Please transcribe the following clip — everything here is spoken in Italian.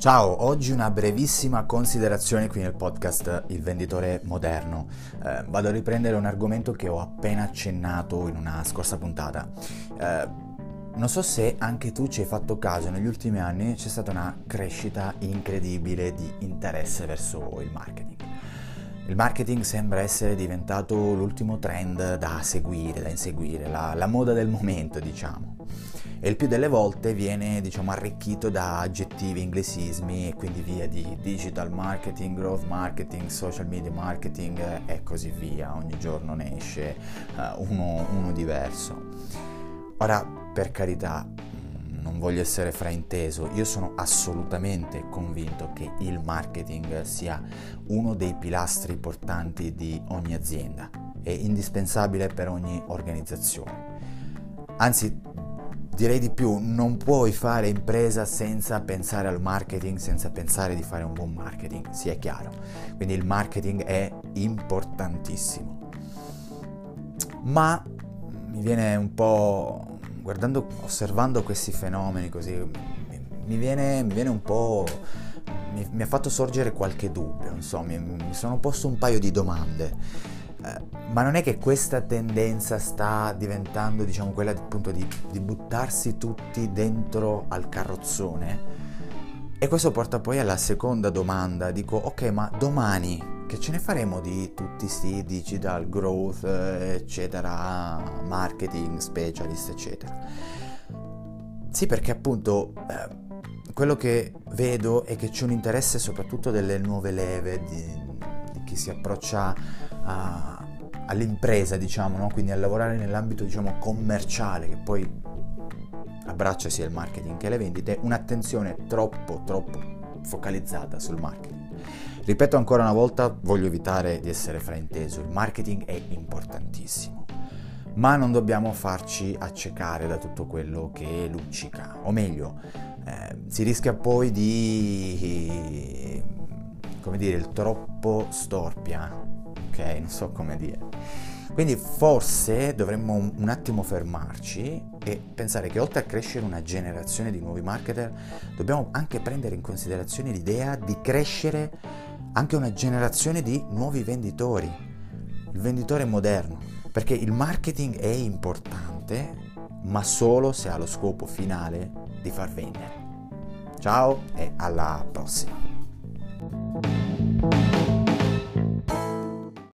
Ciao, oggi una brevissima considerazione qui nel podcast Il venditore moderno. Eh, vado a riprendere un argomento che ho appena accennato in una scorsa puntata. Eh, non so se anche tu ci hai fatto caso, negli ultimi anni c'è stata una crescita incredibile di interesse verso il marketing. Il marketing sembra essere diventato l'ultimo trend da seguire, da inseguire, la, la moda del momento, diciamo e il più delle volte viene diciamo arricchito da aggettivi, inglesismi e quindi via di digital marketing, growth marketing, social media marketing e così via, ogni giorno ne esce uh, uno, uno diverso. Ora, per carità, mm, non voglio essere frainteso, io sono assolutamente convinto che il marketing sia uno dei pilastri portanti di ogni azienda, è indispensabile per ogni organizzazione. Anzi, direi di più, non puoi fare impresa senza pensare al marketing, senza pensare di fare un buon marketing, sia chiaro. Quindi il marketing è importantissimo. Ma mi viene un po', guardando, osservando questi fenomeni così, mi viene, mi viene un po', mi, ha fatto sorgere qualche dubbio, insomma, mi sono posto un paio di domande. Eh, ma non è che questa tendenza sta diventando, diciamo, quella appunto di, di buttarsi tutti dentro al carrozzone? E questo porta poi alla seconda domanda, dico ok ma domani che ce ne faremo di tutti questi digital growth eccetera, marketing specialist eccetera? Sì perché appunto eh, quello che vedo è che c'è un interesse soprattutto delle nuove leve, di, di chi si approccia a, all'impresa, diciamo, no? quindi a lavorare nell'ambito diciamo, commerciale, che poi abbraccia sia il marketing che le vendite, un'attenzione troppo, troppo focalizzata sul marketing. Ripeto ancora una volta, voglio evitare di essere frainteso, il marketing è importantissimo, ma non dobbiamo farci accecare da tutto quello che luccica, o meglio, eh, si rischia poi di, come dire, il troppo storpia, non so come dire. Quindi forse dovremmo un attimo fermarci e pensare che oltre a crescere una generazione di nuovi marketer, dobbiamo anche prendere in considerazione l'idea di crescere anche una generazione di nuovi venditori, il venditore moderno, perché il marketing è importante, ma solo se ha lo scopo finale di far vendere. Ciao e alla prossima!